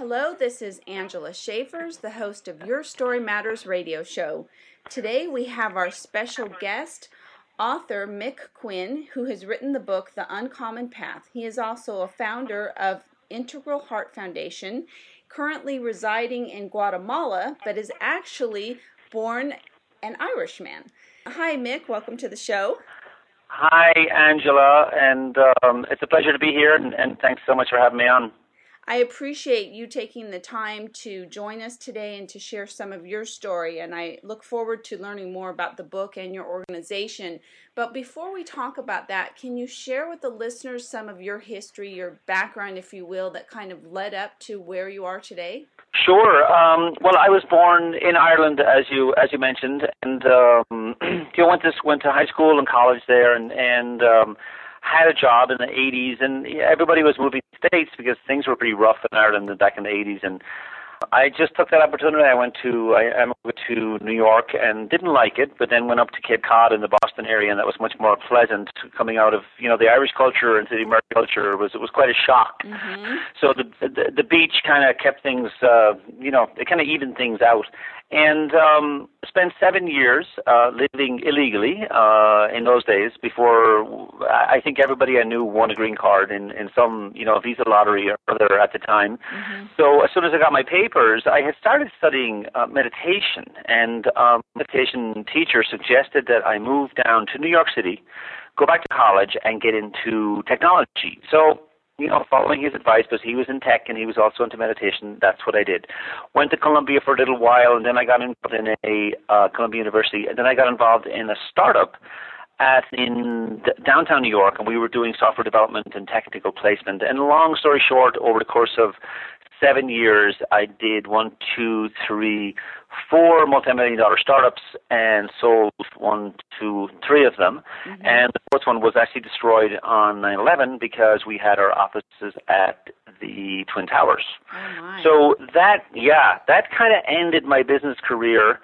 Hello, this is Angela Schaefers, the host of Your Story Matters radio show. Today we have our special guest, author Mick Quinn, who has written the book The Uncommon Path. He is also a founder of Integral Heart Foundation, currently residing in Guatemala, but is actually born an Irishman. Hi, Mick. Welcome to the show. Hi, Angela, and um, it's a pleasure to be here, and, and thanks so much for having me on. I appreciate you taking the time to join us today and to share some of your story. And I look forward to learning more about the book and your organization. But before we talk about that, can you share with the listeners some of your history, your background, if you will, that kind of led up to where you are today? Sure. Um, well, I was born in Ireland, as you as you mentioned, and um, you know, went to went to high school and college there, and and um, had a job in the 80s, and everybody was moving to States because things were pretty rough in Ireland back in the 80s, and I just took that opportunity. I went to I, I moved to New York and didn't like it, but then went up to Cape Cod in the Boston area, and that was much more pleasant. Coming out of you know the Irish culture into the American culture was it was quite a shock. Mm-hmm. So the the, the beach kind of kept things uh, you know it kind of evened things out, and um, spent seven years uh, living illegally uh, in those days. Before I think everybody I knew won a green card in in some you know visa lottery or other at the time. Mm-hmm. So as soon as I got my papers, I had started studying uh, meditation, and um, meditation teacher suggested that I move down to New York City, go back to college, and get into technology. So you know, following his advice because he was in tech and he was also into meditation. That's what I did. Went to Columbia for a little while, and then I got involved in a uh, Columbia University, and then I got involved in a startup at in d- downtown New York, and we were doing software development and technical placement. And long story short, over the course of seven years, I did one, two, three, four multi-million dollar startups and sold one, two, three of them. Mm-hmm. And the fourth one was actually destroyed on 9/11 because we had our offices at the Twin Towers. Oh. So that, yeah, that kind of ended my business career.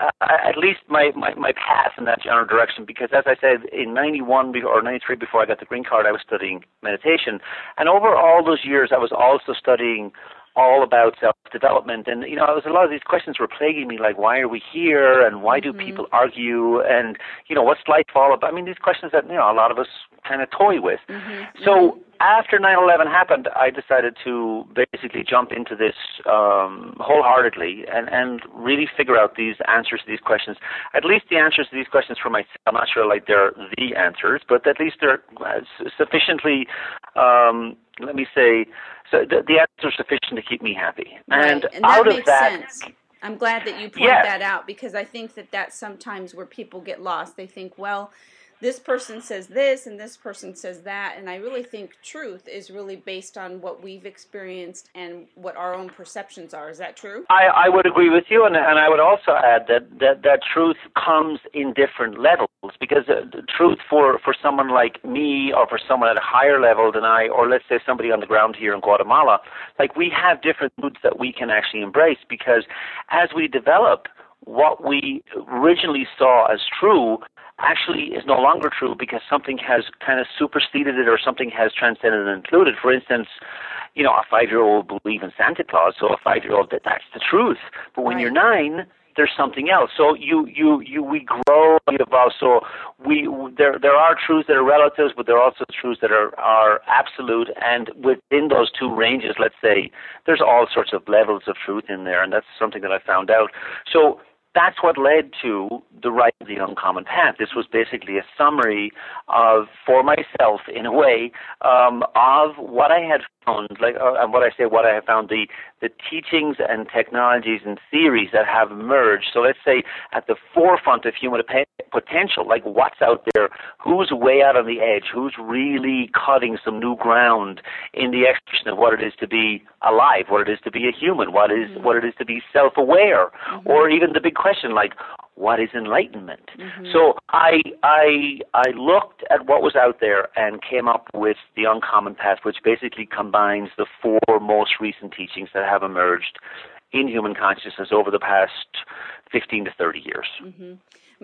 Uh, at least my, my my path in that general direction because as I said in 91 be- or 93 before I got the green card I was studying meditation. And over all those years I was also studying all about self development and you know there was a lot of these questions were plaguing me like why are we here? And why do Mhm. people argue? And you know what's life all about? I mean these questions that you know a lot of us kind of toy with. Mhm. so after 9/11 happened, I decided to basically jump into this um, wholeheartedly and and really figure out these answers to these questions. At least the answers to these questions for myself. I'm not sure like they're the answers, but at least they're uh, sufficiently. Um, let me say, so the, the answers are sufficient to keep me happy. Right, And, and that out makes of that, sense. I'm glad that you point Yes. that out because I think that that's sometimes where people get lost. They think, well, this person says this and this person says that, and I really think truth is really based on what we've experienced and what our own perceptions are. Is that true? I, I would agree with you, and, and I would also add that, that, that truth comes in different levels because uh, truth for, for someone like me or for someone at a higher level than I, or let's say somebody on the ground here in Guatemala, like we have different truths that we can actually embrace because as we develop, what we originally saw as true actually is no longer true because something has kind of superseded it or something has transcended and included. For instance, you know, a five year old will believe in Santa Claus, so a five year old that that's the truth. But when Right. you're nine, there's something else. So you you you we grow, we evolve. So we there there are truths that are relatives, but there are also truths that are are absolute. And within those two ranges, let's say, there's all sorts of levels of truth in there, and that's something that I found out. So that's what led to the right of the uncommon path. This was basically a summary of, for myself, in a way, um, of what I had found, like, uh, and what I say, what I have found, the the teachings and technologies and theories that have emerged. So let's say at the forefront of human potential, like what's out there, who's way out on the edge, who's really cutting some new ground in the expression of what it is to be alive, what it is to be a human, what is Mhm. what it is to be self-aware, Mhm. or even the big question like what is enlightenment? Mhm. so i i i looked at what was out there and came up with the uncommon path which basically combines the four most recent teachings that have emerged in human consciousness over the past 15 to 30 years. Hmm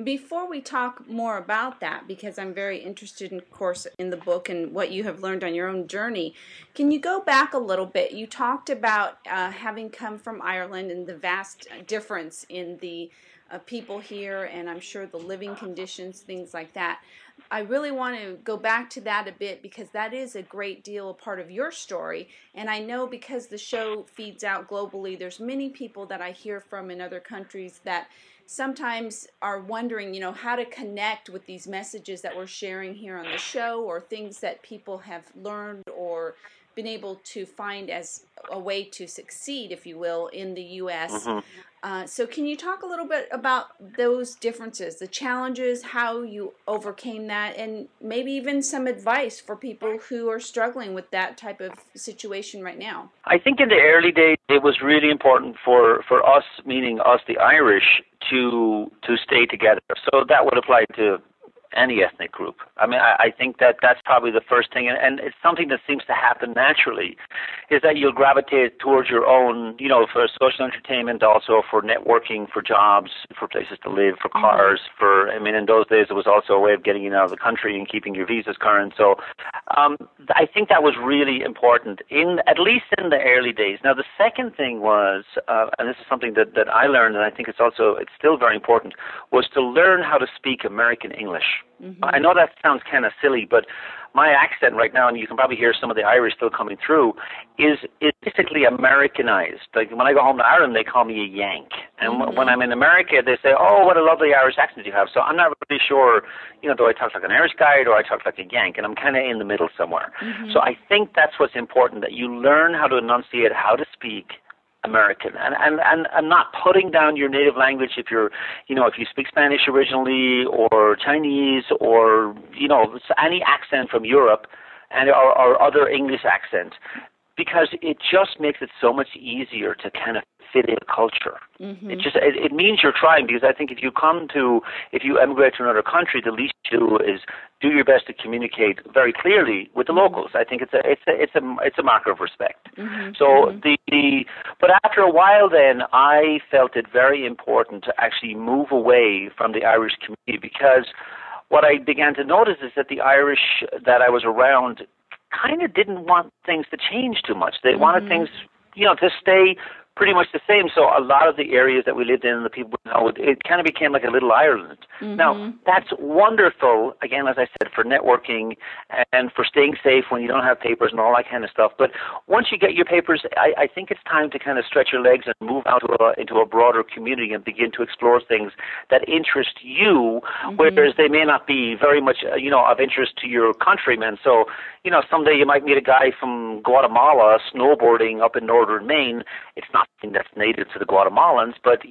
Before we talk more about that, because I'm very interested, in, of course, in the book and what you have learned on your own journey, can you go back a little bit? You talked about uh, having come from Ireland and the vast difference in the uh, people here, and I'm sure the living conditions, things like that. I really want to go back to that a bit because that is a great deal a part of your story. And I know because the show feeds out globally, there's many people that I hear from in other countries that sometimes are wondering, you know, how to connect with these messages that we're sharing here on the show or things that people have learned or been able to find as a way to succeed, if you will, in the U.S. Mm-hmm. Uh, so, can you talk a little bit about those differences, the challenges, how you overcame that, and maybe even some advice for people who are struggling with that type of situation right now? I think in the early days, it was really important for, for us, meaning us, the Irish, to to stay together. So that would apply to any ethnic group. I mean, I, I think that that's probably the first thing, and, and it's something that seems to happen naturally, is that you'll gravitate towards your own, you know, for social entertainment, also for networking, for jobs, for places to live, for mm-hmm. cars, for, I mean, in those days it was also a way of getting you out of the country and keeping your visas current. So um, I think that was really important, in at least in the early days. Now, the second thing was, uh, and this is something that, that I learned, and I think it's also, it's still very important, was to learn how to speak American English. Mm-hmm. I know that sounds kind of silly, but my accent right now, and you can probably hear some of the Irish still coming through, is is basically Americanized. Like when I go home to Ireland, they call me a Yank, and mm-hmm. when I'm in America, they say, "Oh, what a lovely Irish accent you have." So I'm not really sure, you know, do I talk like an Irish guy or do I talk like a Yank? And I'm kind of in the middle somewhere. Mm-hmm. So I think that's what's important that you learn how to enunciate, how to speak, American. And, and, and, and not putting down your native language if you're, you know, if you speak Spanish originally or Chinese or, you know, any accent from Europe and or, or other English accent because it just makes it so much easier to kind of fit in a culture. Mm-hmm. It just it, it means you're trying because I think if you come to if you emigrate to another country, the least you do is do your best to communicate very clearly with the mm-hmm. locals. I think it's a it's a it's a it's a marker of respect. Mm-hmm. So mm-hmm. the, the but after a while, then I felt it very important to actually move away from the Irish community because what I began to notice is that the Irish that I was around kind of didn't want things to change too much. They mm-hmm. wanted things, you know, to stay pretty much the same. So a lot of the areas that we lived in, the people know, it, it kind of became like a little Ireland. Mm-hmm. Now that's wonderful. Again, as I said, for networking and for staying safe when you don't have papers and all that kind of stuff. But once you get your papers, I, I think it's time to kind of stretch your legs and move out to a, into a broader community and begin to explore things that interest you, mm-hmm. whereas they may not be very much, uh, you know, of interest to your countrymen. So you know, someday you might meet a guy from Guatemala snowboarding up in northern Maine. It's not something that's native to the Guatemalans, but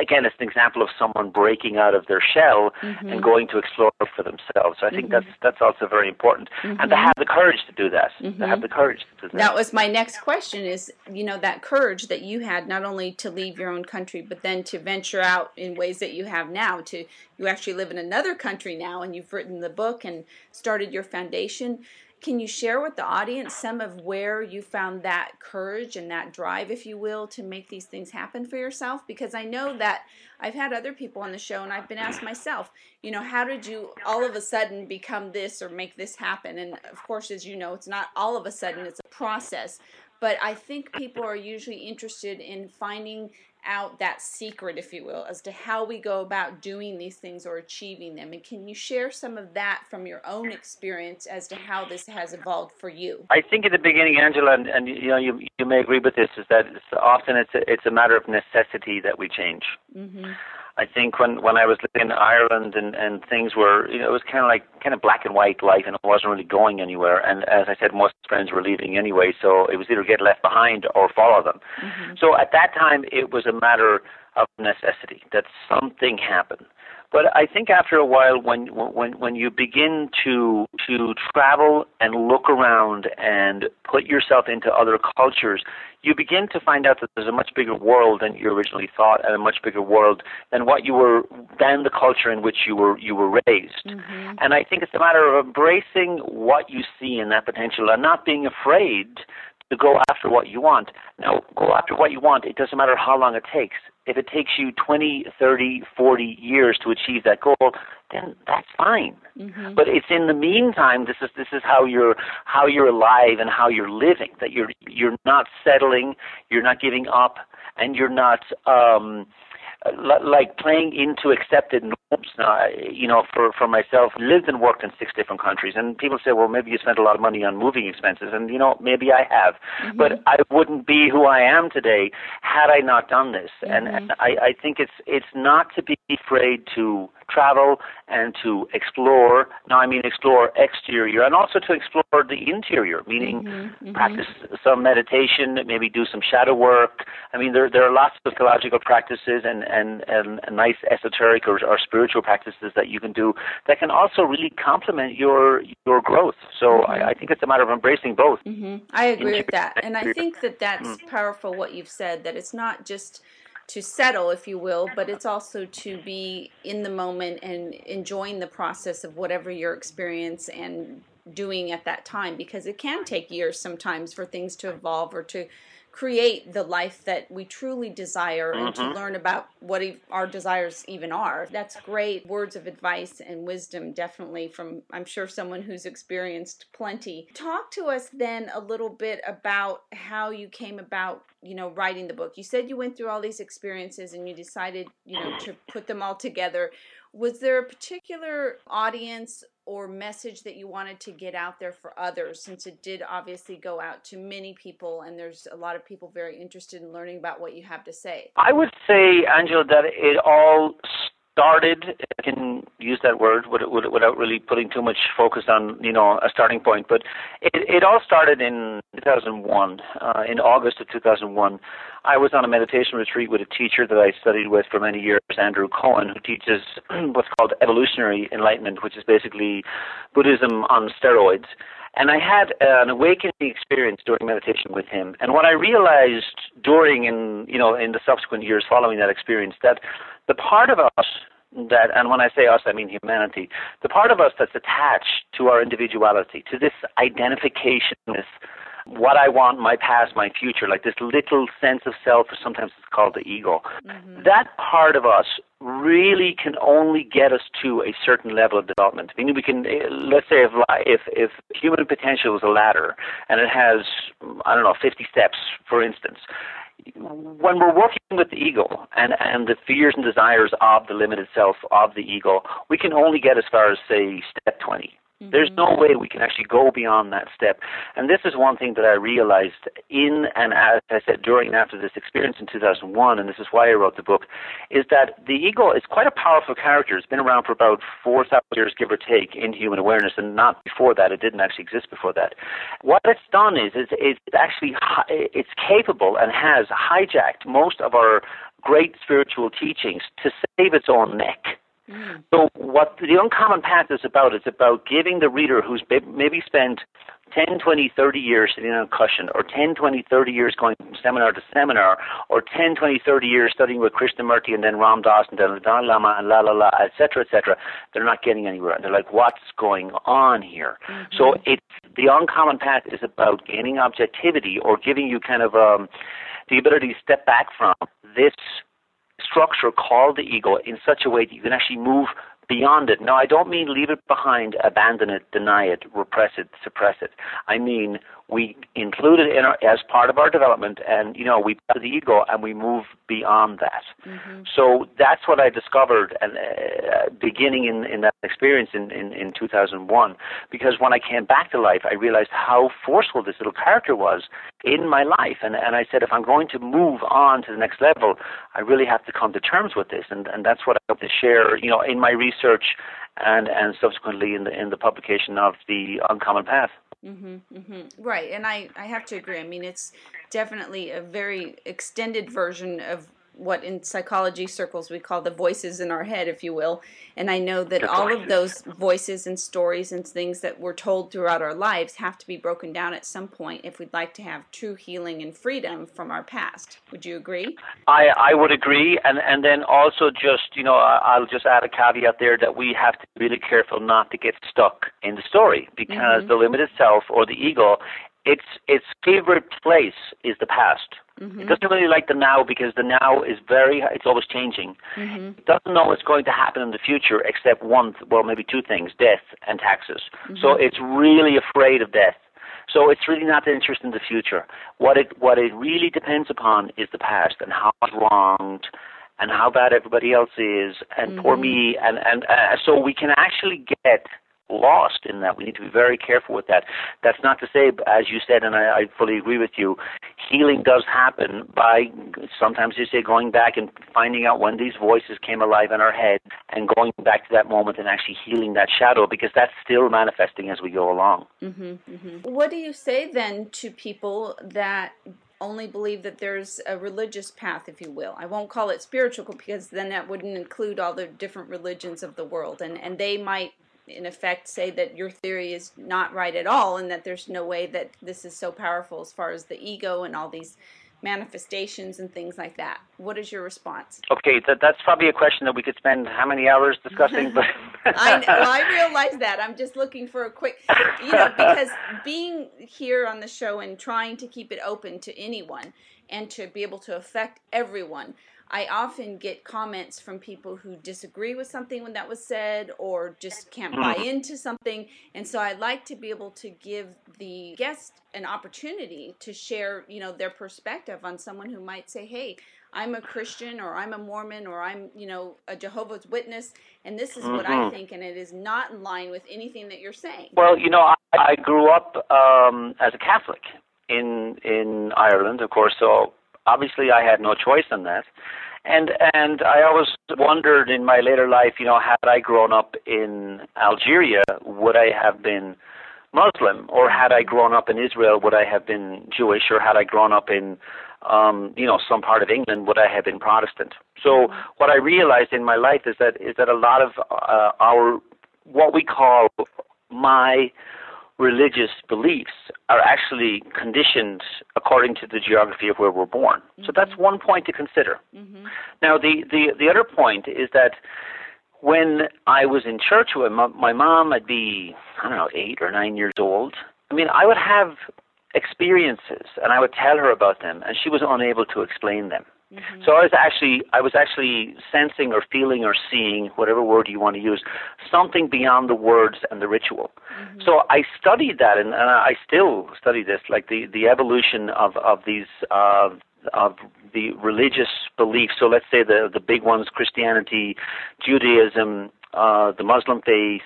again, it's an example of someone breaking out of their shell mm-hmm. and going to explore for themselves. So I think mm-hmm. that's that's also very important, mm-hmm. and to have the courage to do that. To have mm-hmm. the courage to do that. That was my next question: is you know that courage that you had not only to leave your own country, but then to venture out in ways that you have now. To you actually live in another country now, and you've written the book and started your foundation can you share with the audience some of where you found that courage and that drive, if you will, to make these things happen for yourself? Because I know that I've had other people on the show and I've been asked myself, you know, how did you all of a sudden become this or make this happen? And of course, as you know, it's not all of a sudden, it's a process. But I think people are usually interested in finding out that secret, if you will, as to how we go about doing these things or achieving them. And can you share some of that from your own experience as to how this has evolved for you? I think at the beginning, Angela, and, and you know, you you may agree with this, is that it's often it's a, it's a matter of necessity that we change. Mm-hmm. I think when when I was living in Ireland and and things were you know it was kind of like kind of black and white life and it wasn't really going anywhere and as I said most friends were leaving anyway so it was either get left behind or follow them. Mm-hmm. So at that time it was a matter of necessity that something happened. But I think after a while, when when when you begin to to travel and look around and put yourself into other cultures, you begin to find out that there's a much bigger world than you originally thought, and a much bigger world than what you were than the culture in which you were you were raised. Mm-hmm. And I think it's a matter of embracing what you see in that potential and not being afraid to go after what you want. Now, go after what you want. It doesn't matter how long it takes. If it takes you 20, 30, 40 years to achieve that goal, then that's fine. Mm-hmm. But it's in the meantime. This is this is how you're how you're alive and how you're living. That you're you're not settling, you're not giving up, and you're not. um like playing into accepted norms. Now, you know, for for myself, lived and worked in six different countries, and people say, well, maybe you spent a lot of money on moving expenses, and you know, maybe I have, mm-hmm. but I wouldn't be who I am today had I not done this. Mm-hmm. And, and I, I think it's it's not to be afraid to travel and to explore. Now, I mean explore exterior and also to explore the interior, meaning mm-hmm, mm-hmm. practice some meditation, maybe do some shadow work. I mean, there there are lots of ecological practices and and and nice esoteric or, or spiritual practices that you can do that can also really complement your your growth. So mm-hmm. I, I, think it's a matter of embracing both. Mm-hmm. I agree with that, and I think that that's mm. powerful. What you've said that it's not just to settle, if you will, but it's also to be in the moment and enjoying the process of whatever your experience and doing at that time because it can take years sometimes for things to evolve or to create the life that we truly desire and mm-hmm. to learn about what our desires even are. That's great words of advice and wisdom, definitely from, I'm sure, someone who's experienced plenty. Talk to us then a little bit about how you came about, you know, writing the book. You said you went through all these experiences and you decided, you know, to put them all together. Was there a particular audience or message that you wanted to get out there for others since it did obviously go out to many people and there's a lot of people very interested in learning about what you have to say? I would say, Angela, that it all started, I can use that word without really putting too much focus on, you know, a starting point, but it, it all started in 2001, uh, in August of 2001. I was on a meditation retreat with a teacher that I studied with for many years, Andrew Cohen, who teaches what's called evolutionary enlightenment, which is basically Buddhism on steroids. And I had an awakening experience during meditation with him. And what I realized during and you know in the subsequent years following that experience that the part of us that, and when I say us, I mean humanity, the part of us that's attached to our individuality, to this identification with what I want, my past, my future, like this little sense of self, or sometimes it's called the ego. Mm-hmm. That part of us really can only get us to a certain level of development. I mean, we can, eh, let's say, if if, if human potential is a ladder and it has, I don't know, 50 steps, for instance, when we're working with the ego and, and the fears and desires of the limited self of the ego, we can only get as far as say step 20. Mm-hmm. There's no way we can actually go beyond that step. And this is one thing that I realized in and as I said during and after this experience in 2001, and this is why I wrote the book, is that the ego is quite a powerful character. It's been around for about 4,000 years, give or take, in human awareness, and not before that. It didn't actually exist before that. What it's done is, is it's actually it's capable and has hijacked most of our great spiritual teachings to save its own neck. Mm. So what the uncommon path is about is about giving the reader who's maybe spent 10, 20, 30 years sitting on a cushion, or 10, 20, 30 years going from seminar to seminar, or 10, 20, 30 years studying with Krishnamurti and then Ram Dass and then the Dalai Lama and la la la, etc., etc. They're not getting anywhere. And They're like, what's going on here? Mm-hmm. So it's the uncommon path is about gaining objectivity or giving you kind of um, the ability to step back from this structure called the ego in such a way that you can actually move beyond it. Now, I don't mean leave it behind, abandon it, deny it, repress it, suppress it. I mean we include it in our, as part of our development, and you know we put the ego and we move beyond that. Mm-hmm. So that's what I discovered, and uh, beginning in, in that experience in, in, in 2001, because when I came back to life, I realized how forceful this little character was in my life, and and I said if I'm going to move on to the next level, I really have to come to terms with this, and and that's what I hope to share, you know, in my research and and subsequently in the in the publication of the Uncommon Path. Mm-hmm, mm-hmm. Right, and I I have to agree. I mean, it's definitely a very extended version of what in psychology circles we call the voices in our head, if you will. And I know that all of those voices and stories and things that we're told throughout our lives have to be broken down at some point if we'd like to have true healing and freedom from our past. Would you agree? I, I would agree. And, and then also just, you know, I'll just add a caveat there that we have to be really careful not to get stuck in the story because mm-hmm. the limited self or the ego its its favorite place is the past. Mm-hmm. It doesn't really like the now because the now is very it's always changing. Mm-hmm. It doesn't know what's going to happen in the future except one well maybe two things, death and taxes. Mm-hmm. So it's really afraid of death. So it's really not interested in the future. What it what it really depends upon is the past and how it's wronged and how bad everybody else is and poor Mm-hmm. me and and uh, so we can actually get lost in that. We need to be very careful with that. That's not to say, as you said, and I, I fully agree with you, healing does happen by sometimes you say going back and finding out when these voices came alive in our head and going back to that moment and actually healing that shadow because that's still manifesting as we go along. Mm-hmm, mm-hmm. What do you say then to people that only believe that there's a religious path, if you will? I won't call it spiritual because then that wouldn't include all the different religions of the world, and and they might. In effect, say that your theory is not right at all, and that there's no way that this is so powerful as far as the ego and all these manifestations and things like that. What is your response? Okay, that, that's probably a question that we could spend how many hours discussing, but I, well, I realize that. I'm just looking for a quick, you know, because being here on the show and trying to keep it open to anyone and to be able to affect everyone, I often get comments from people who disagree with something when that was said or just can't buy into something. And so I like to be able to give the guest an opportunity to share, you know, their perspective on someone who might say, hey, I'm a Christian or I'm a Mormon or I'm, you know, a Jehovah's Witness and this is what I think and it is not in line with anything that you're saying. Well, you know, I, I grew up um, as a Catholic in in Ireland, of course. So obviously, I had no choice in that. And and I always wondered in my later life, you know, had I grown up in Algeria, would I have been Muslim, or had I grown up in Israel, would I have been Jewish, or had I grown up in um, you know, some part of England, would I have been Protestant? So what I realized in my life is that is that a lot of uh, our what we call my religious beliefs are actually conditioned according to the geography of where we're born. So mm-hmm. that's one point to consider. Mm-hmm. Now, the, the, the other point is that when I was in church with my, my mom, I'd be, I don't know, eight or nine years old. I mean, I would have experiences and I would tell her about them, and she was unable to explain them. So I was actually I was actually sensing or feeling or seeing whatever word you want to use something beyond the words and the ritual. So I studied that and, and I still study this like the the evolution of of these uh, of the religious beliefs. So let's say the the big ones: Christianity, Judaism, uh, the Muslim faith,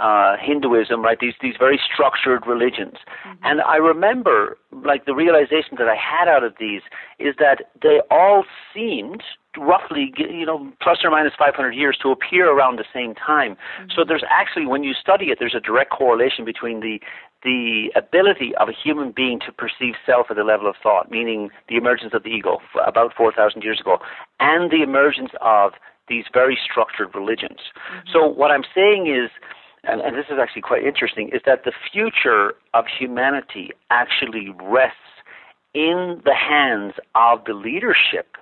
uh, Hinduism, right? These these very structured religions. Mm-hmm. And I remember, like the realization that I had out of these is that they all seemed roughly, you know, plus or minus 500 years to appear around the same time. Mm-hmm. So there's actually, when you study it, there's a direct correlation between the the ability of a human being to perceive self at the level of thought, meaning the emergence of the ego about 4,000 years ago, and the emergence of these very structured religions. Mm-hmm. So what I'm saying is, and, and this is actually quite interesting, is that the future of humanity actually rests in the hands of the leadership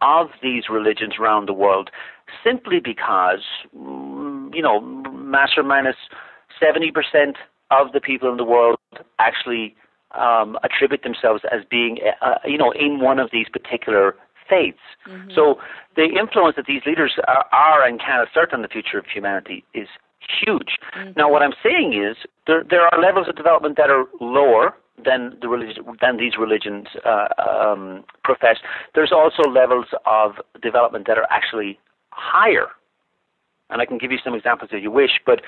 of these religions around the world, simply because, mm, you know, mass or minus 70% of the people in the world actually um, attribute themselves as being, uh, you know, in one of these particular faiths. So the influence that these leaders are, are and can assert on the future of humanity is huge. Now, what I'm saying is there there are levels of development that are lower than the religion than these religions uh, um, profess. There's also levels of development that are actually higher, and I can give you some examples if you wish. But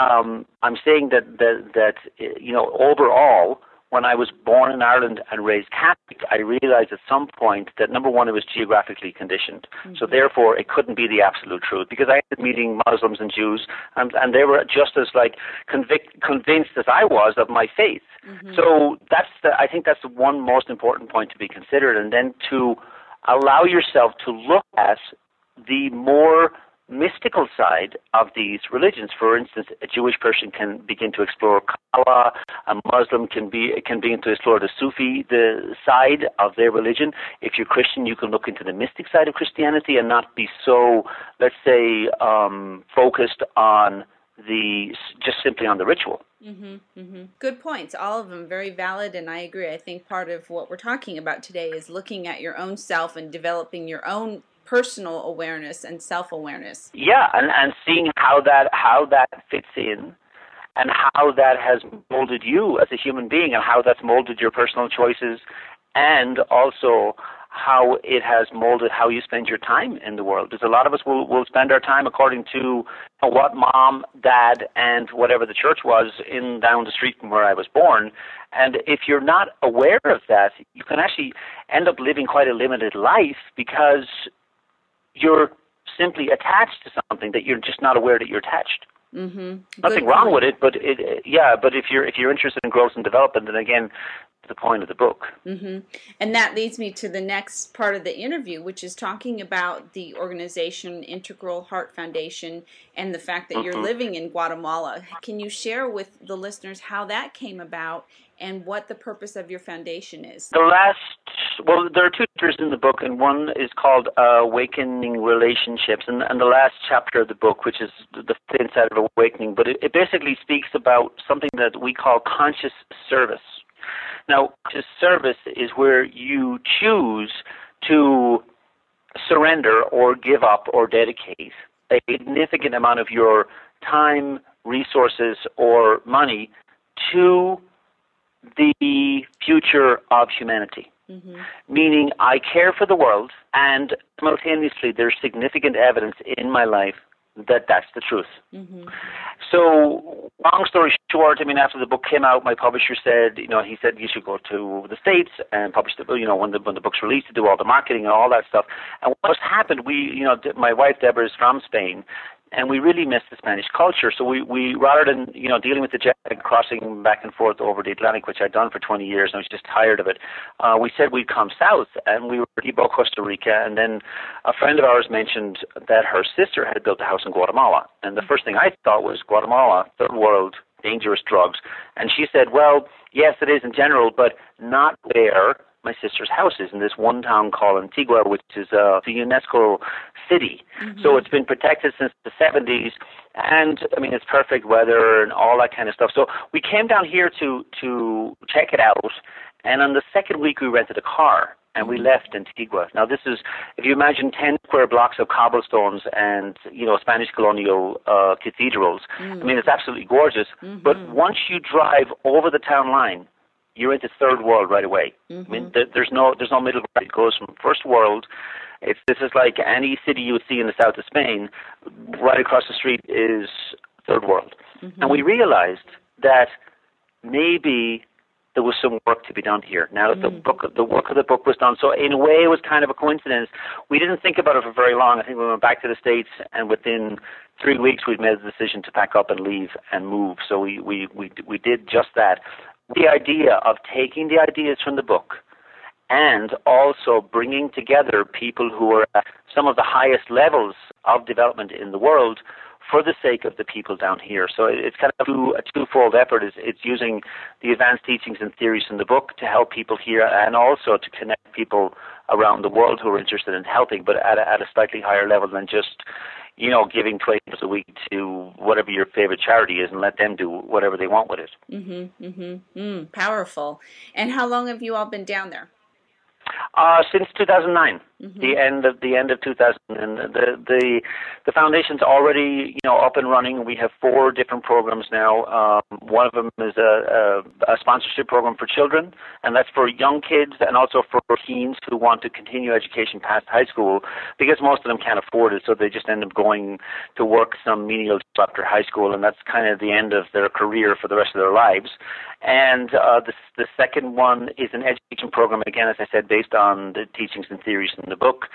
um, I'm saying that that that you know overall. When I was born in Ireland and raised Catholic, I realized at some point that number one, it was geographically conditioned. Mm-hmm. So therefore, it couldn't be the absolute truth because I ended meeting Muslims and Jews, and, and they were just as like convic- convinced as I was of my faith. Mm-hmm. So that's the, I think that's the one most important point to be considered, and then to allow yourself to look at the more mystical side of these religions. For instance, a Jewish person can begin to explore Kabbalah. A Muslim can be can begin to explore the Sufi the side of their religion. If you're Christian, you can look into the mystic side of Christianity and not be so, let's say, um, focused on the just simply on the ritual. Mm-hmm, mm-hmm. Good points. All of them very valid, and I agree. I think part of what we're talking about today is looking at your own self and developing your own personal awareness and self awareness. Yeah, and, and seeing how that how that fits in and how that has molded you as a human being and how that's molded your personal choices and also how it has molded how you spend your time in the world. Because a lot of us will, will spend our time according to what mom, dad, and whatever the church was in down the street from where I was born. And if you're not aware of that, you can actually end up living quite a limited life because you're simply attached to something that you're just not aware that you're attached. Mm-hmm. Nothing wrong with it, but it, yeah. But if you're if you're interested in growth and development, then again, the point of the book. Mm-hmm. And that leads me to the next part of the interview, which is talking about the organization Integral Heart Foundation and the fact that mm-hmm. you're living in Guatemala. Can you share with the listeners how that came about and what the purpose of your foundation is? The last, well, there are two chapters in the book, and one is called uh, Awakening Relationships, and, and the last chapter of the book, which is the inside of awakening, but it, it basically speaks about something that we call conscious service. Now, to service is where you choose to surrender or give up or dedicate a significant amount of your time, resources, or money to the future of humanity. Mm-hmm. Meaning, I care for the world, and simultaneously, there's significant evidence in my life that that's the truth. Mm-hmm. So, long story short, I mean, after the book came out, my publisher said, you know, he said you should go to the states and publish the, you know, when the when the book's released, to do all the marketing and all that stuff. And what's happened, we, you know, my wife Deborah is from Spain, and we really miss the Spanish culture. So we, we rather than you know dealing with the jet crossing back and forth over the Atlantic, which I'd done for 20 years, and I was just tired of it. Uh, we said we'd come south, and we were in Costa Rica, and then a friend of ours mentioned that her sister had built a house in Guatemala, and the first thing I thought was Guatemala, third world, dangerous drugs, and she said, well, yes, it is in general, but not there my sister's house is in this one town called Antigua, which is uh, a UNESCO city. Mm-hmm. So it's been protected since the 70s, and I mean it's perfect weather and all that kind of stuff. So we came down here to to check it out, and on the second week we rented a car and we mm-hmm. left Antigua. Now this is, if you imagine 10 square blocks of cobblestones and, you know, Spanish colonial uh, cathedrals, mm. I mean, it's absolutely gorgeous. Mm-hmm. But once you drive over the town line, you're in the third world right away. Mm-hmm. I mean, mm-hmm. there's no there's no middle ground. It goes from first world. It's this is like any city you would see in the south of Spain. Right across the street is third world, mm-hmm. and we realized that maybe there was some work to be done here. Now mm-hmm. the book, the work of the book was done. So in a way, it was kind of a coincidence. We didn't think about it for very long. I think we went back to the states, and within three weeks, we'd made the decision to pack up and leave and move. So we we we we did just that the idea of taking the ideas from the book and also bringing together people who are at some of the highest levels of development in the world for the sake of the people down here. So it's kind of a twofold effort. It's, it's using the advanced teachings and theories in the book to help people here and also to connect people around the world who are interested in helping, but at a, at a slightly higher level than just you know, giving twenty dollars a week to whatever your favorite charity is, and let them do whatever they want with it. Mhm, mhm, mm, powerful. And how long have you all been down there? Uh, since 2009, mm-hmm. the end of the end of 2000, and the the the foundation's already you know up and running. We have four different programs now. Um, one of them is a, a, a sponsorship program for children, and that's for young kids and also for teens who want to continue education past high school, because most of them can't afford it, so they just end up going to work some menial job after high school, and that's kind of the end of their career for the rest of their lives. And uh, the the second one is an education program, again, as I said, based on the teachings and theories in the book.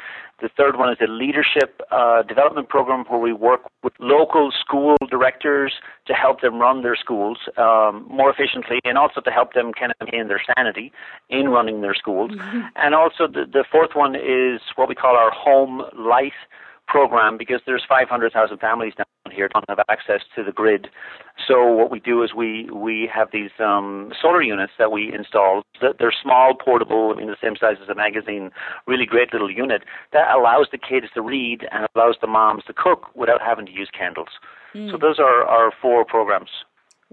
The third one is a leadership uh, development program where we work with local school directors to help them run their schools um, more efficiently and also to help them kind of maintain their sanity in running their schools. Mm-hmm. And also the, the fourth one is what we call our home life program because there's 500,000 families down here don't have access to the grid. So what we do is we we have these um, solar units that we install. They're small, portable, I mean the same size as a magazine. Really great little unit that allows the kids to read and allows the moms to cook without having to use candles. Mm. So those are our four programs.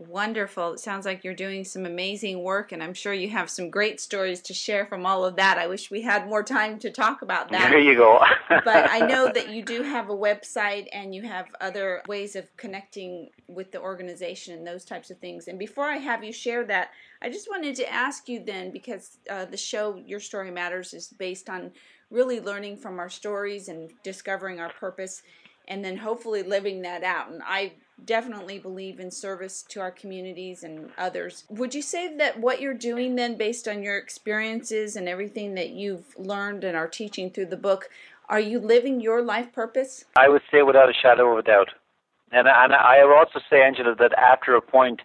Wonderful. It sounds like you're doing some amazing work, and I'm sure you have some great stories to share from all of that. I wish we had more time to talk about that. There you go. but I know that you do have a website and you have other ways of connecting with the organization and those types of things. And before I have you share that, I just wanted to ask you then, because uh, the show Your Story Matters is based on really learning from our stories and discovering our purpose and then hopefully living that out. And I definitely believe in service to our communities and others. Would you say that what you're doing then, based on your experiences and everything that you've learned and are teaching through the book, are you living your life purpose? I would say without a shadow of a doubt. And, and I also say, Angela, that after a point,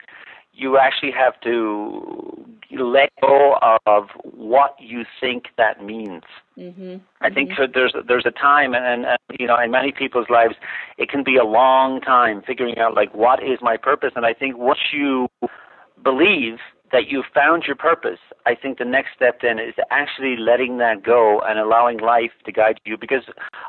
you actually have to let go of what you think that means. Mm-hmm. I think mm-hmm. there's there's a time, and, and you know, in many people's lives, it can be a long time figuring out like what is my purpose. And I think once you believe that you've found your purpose, I think the next step then is actually letting that go and allowing life to guide you because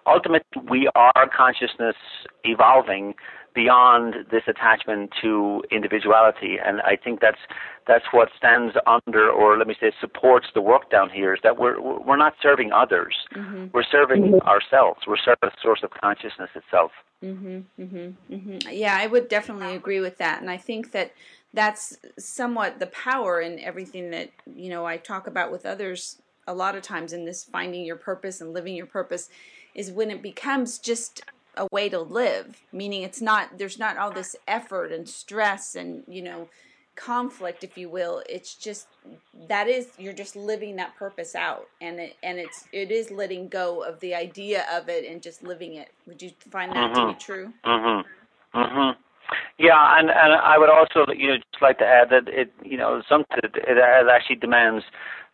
ultimately we are consciousness evolving beyond this attachment to individuality. And I think that's that's what stands under, or let me say, supports the work down here. Is that we're we're not serving others. Mm-hmm. We're serving mm-hmm. ourselves. We're serving the source of consciousness itself. Mm-hmm, mm-hmm, mm-hmm. Yeah, I would definitely agree with that, and I think that that's somewhat the power in everything that you know I talk about with others a lot of times in this finding your purpose and living your purpose is when it becomes just a way to live meaning it's not there's not all this effort and stress and you know conflict if you will. It's just that is you're just living that purpose out. And it and it's it is letting go of the idea of it and just living it. Would you find that mm-hmm. to be mm-hmm. true? Mhm mhm yeah and and i would also you know just like to add that it you know sometimes it, it actually demands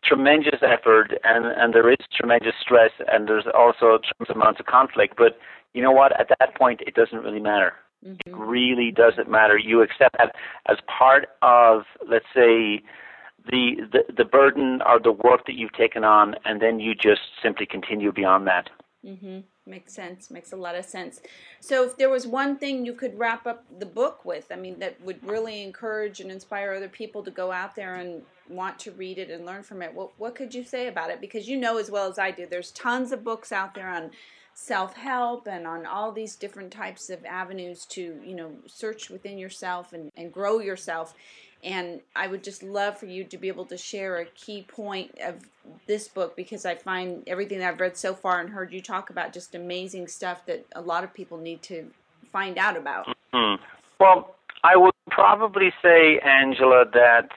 tremendous effort and and there is tremendous stress and there's also tremendous amounts of conflict. But you know what? At that point, it doesn't really matter. Mm-hmm. It really doesn't matter. You accept that as part of, let's say, the, the the burden or the work that you've taken on, and then you just simply continue beyond that. Mm-hmm. Makes sense. Makes a lot of sense. So, if there was one thing you could wrap up the book with, I mean, that would really encourage and inspire other people to go out there and want to read it and learn from it, what what could you say about it? Because you know as well as I do, there's tons of books out there on self help and on all these different types of avenues to, you know, search within yourself and, and grow yourself. And I would just love for you to be able to share a key point of this book because I find everything that I've read so far and heard you talk about just amazing stuff that a lot of people need to find out about. Mm-hmm. Well, I would probably say, Angela, that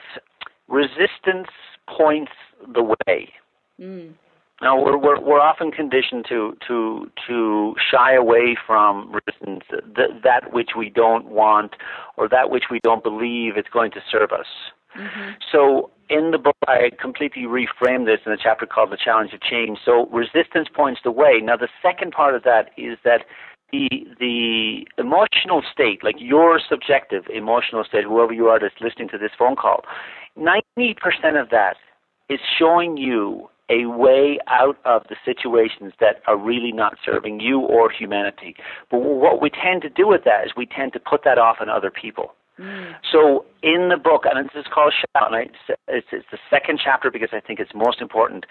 resistance points the way. Mm. Now we're, we're we're often conditioned to to to shy away from resistance, that, that which we don't want, or that which we don't believe is going to serve us. Mm-hmm. So in the book, I completely reframe this in a chapter called "The Challenge of Change." So resistance points the way. Now the second part of that is that the the emotional state, like your subjective emotional state, whoever you are that's listening to this phone call, ninety percent of that is showing you a way out of the situations that are really not serving you or humanity. But what we tend to do with that is we tend to put that off on other people. Mm. So in the book, and this is called Shout, and it's, it's the second chapter because I think it's most important.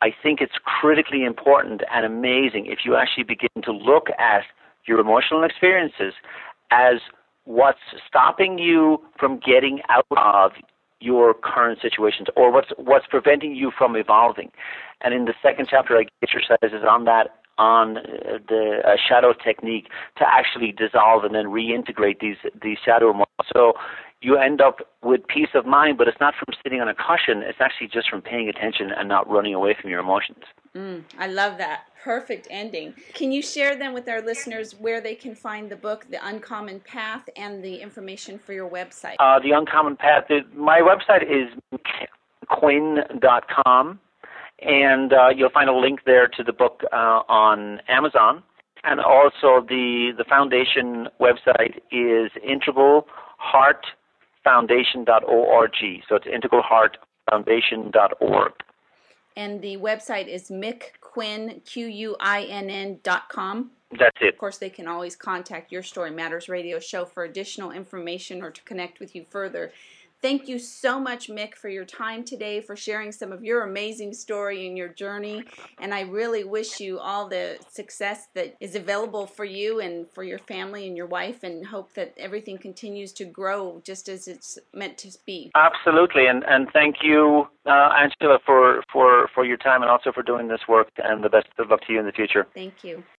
I think it's critically important and amazing if you actually begin to look at your emotional experiences as what's stopping you from getting out of your current situations or what's what's preventing you from evolving. And in the second chapter, I get exercises on that on uh, the uh, shadow technique to actually dissolve and then reintegrate these these shadow emotions. So you end up with peace of mind, but it's not from sitting on a cushion. It's actually just from paying attention and not running away from your emotions. Mm, I love that. Perfect ending. Can you share then with our listeners where they can find the book, The Uncommon Path, and the information for your website? Uh, the Uncommon Path. My website is quinn.com, and uh, you'll find a link there to the book uh, on Amazon. And also, the, the foundation website is integralheartfoundation.org. So it's integralheartfoundation.org. And the website is Mick Quinn, Q U I N N dot com. That's it. Of course, they can always contact Your Story Matters radio show for additional information or to connect with you further. Thank you so much, Mick, for your time today, for sharing some of your amazing story and your journey. And I really wish you all the success that is available for you and for your family and your wife, and hope that everything continues to grow just as it's meant to be. Absolutely, and and thank you, uh, Angela, for for for your time and also for doing this work. And the best of luck to you in the future. Thank you.